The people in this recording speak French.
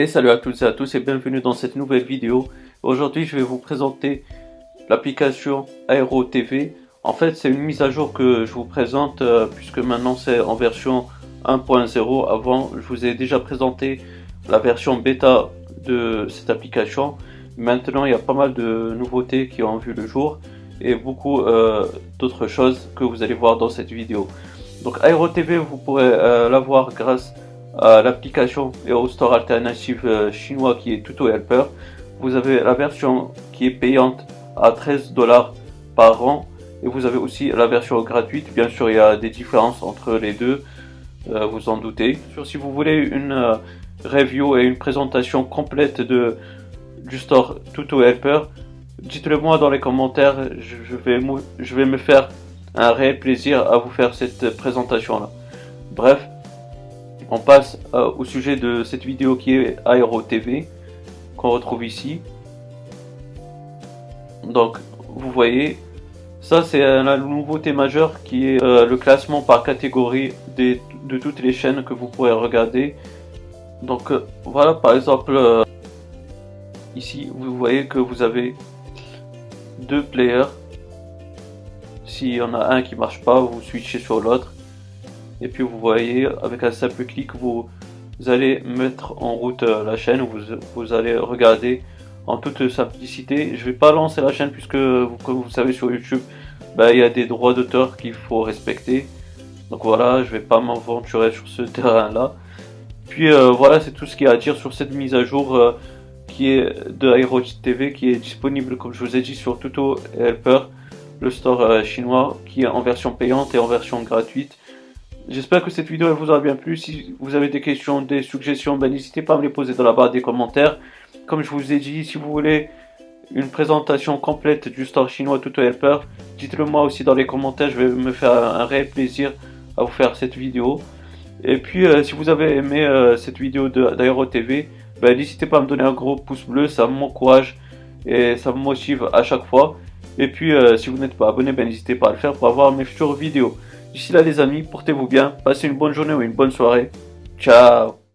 Et salut à toutes et à tous et bienvenue dans cette nouvelle vidéo. Aujourd'hui je vais vous présenter l'application Aero TV. En fait c'est une mise à jour que je vous présente euh, puisque maintenant c'est en version 1.0. Avant je vous ai déjà présenté la version bêta de cette application. Maintenant il y a pas mal de nouveautés qui ont vu le jour et beaucoup euh, d'autres choses que vous allez voir dans cette vidéo. Donc Aero TV vous pourrez euh, l'avoir grâce à l'application et au store alternatif euh, chinois qui est Tuto Helper. Vous avez la version qui est payante à 13 dollars par an et vous avez aussi la version gratuite. Bien sûr, il y a des différences entre les deux, euh, vous en doutez. Si vous voulez une euh, review et une présentation complète de, du store Tuto Helper, dites-le moi dans les commentaires. Je vais, je vais me faire un réel plaisir à vous faire cette présentation là. Bref, on passe euh, au sujet de cette vidéo qui est Aero TV, qu'on retrouve ici. Donc, vous voyez, ça c'est la nouveauté majeure qui est euh, le classement par catégorie de toutes les chaînes que vous pourrez regarder. Donc, euh, voilà, par exemple, ici, vous voyez que vous avez deux players. S'il y en a un qui marche pas, vous switchez sur l'autre et puis vous voyez avec un simple clic vous, allez mettre en route euh, la chaîne. Vous, vous allez regarder en toute simplicité. Je vais pas lancer la chaîne puisque comme vous savez sur youtube bah, il y a des droits d'auteur qu'il faut respecter. Donc voilà je vais pas m'aventurer sur ce terrain là puis euh, voilà c'est tout ce qu'il y a à dire sur cette mise à jour euh, qui est de Aero TV qui est disponible comme je vous ai dit sur Tuto Helper le store chinois qui est en version payante et en version gratuite J'espère que cette vidéo vous aura bien plu. Si vous avez des questions, des suggestions, ben, n'hésitez pas à me les poser dans la barre des commentaires. Comme je vous ai dit, si vous voulez une présentation complète du store chinois Tuto Helper, dites-le moi aussi dans les commentaires. Je vais me faire un réel plaisir à vous faire cette vidéo. Et puis, euh, si vous avez aimé euh, cette vidéo d'Aero TV, ben, n'hésitez pas à me donner un gros pouce bleu. Ça m'encourage et ça me motive à chaque fois. Et puis, euh, si vous n'êtes pas abonné, ben, n'hésitez pas à le faire pour avoir mes futures vidéos. D'ici là les amis, portez-vous bien, passez une bonne journée ou une bonne soirée. Ciao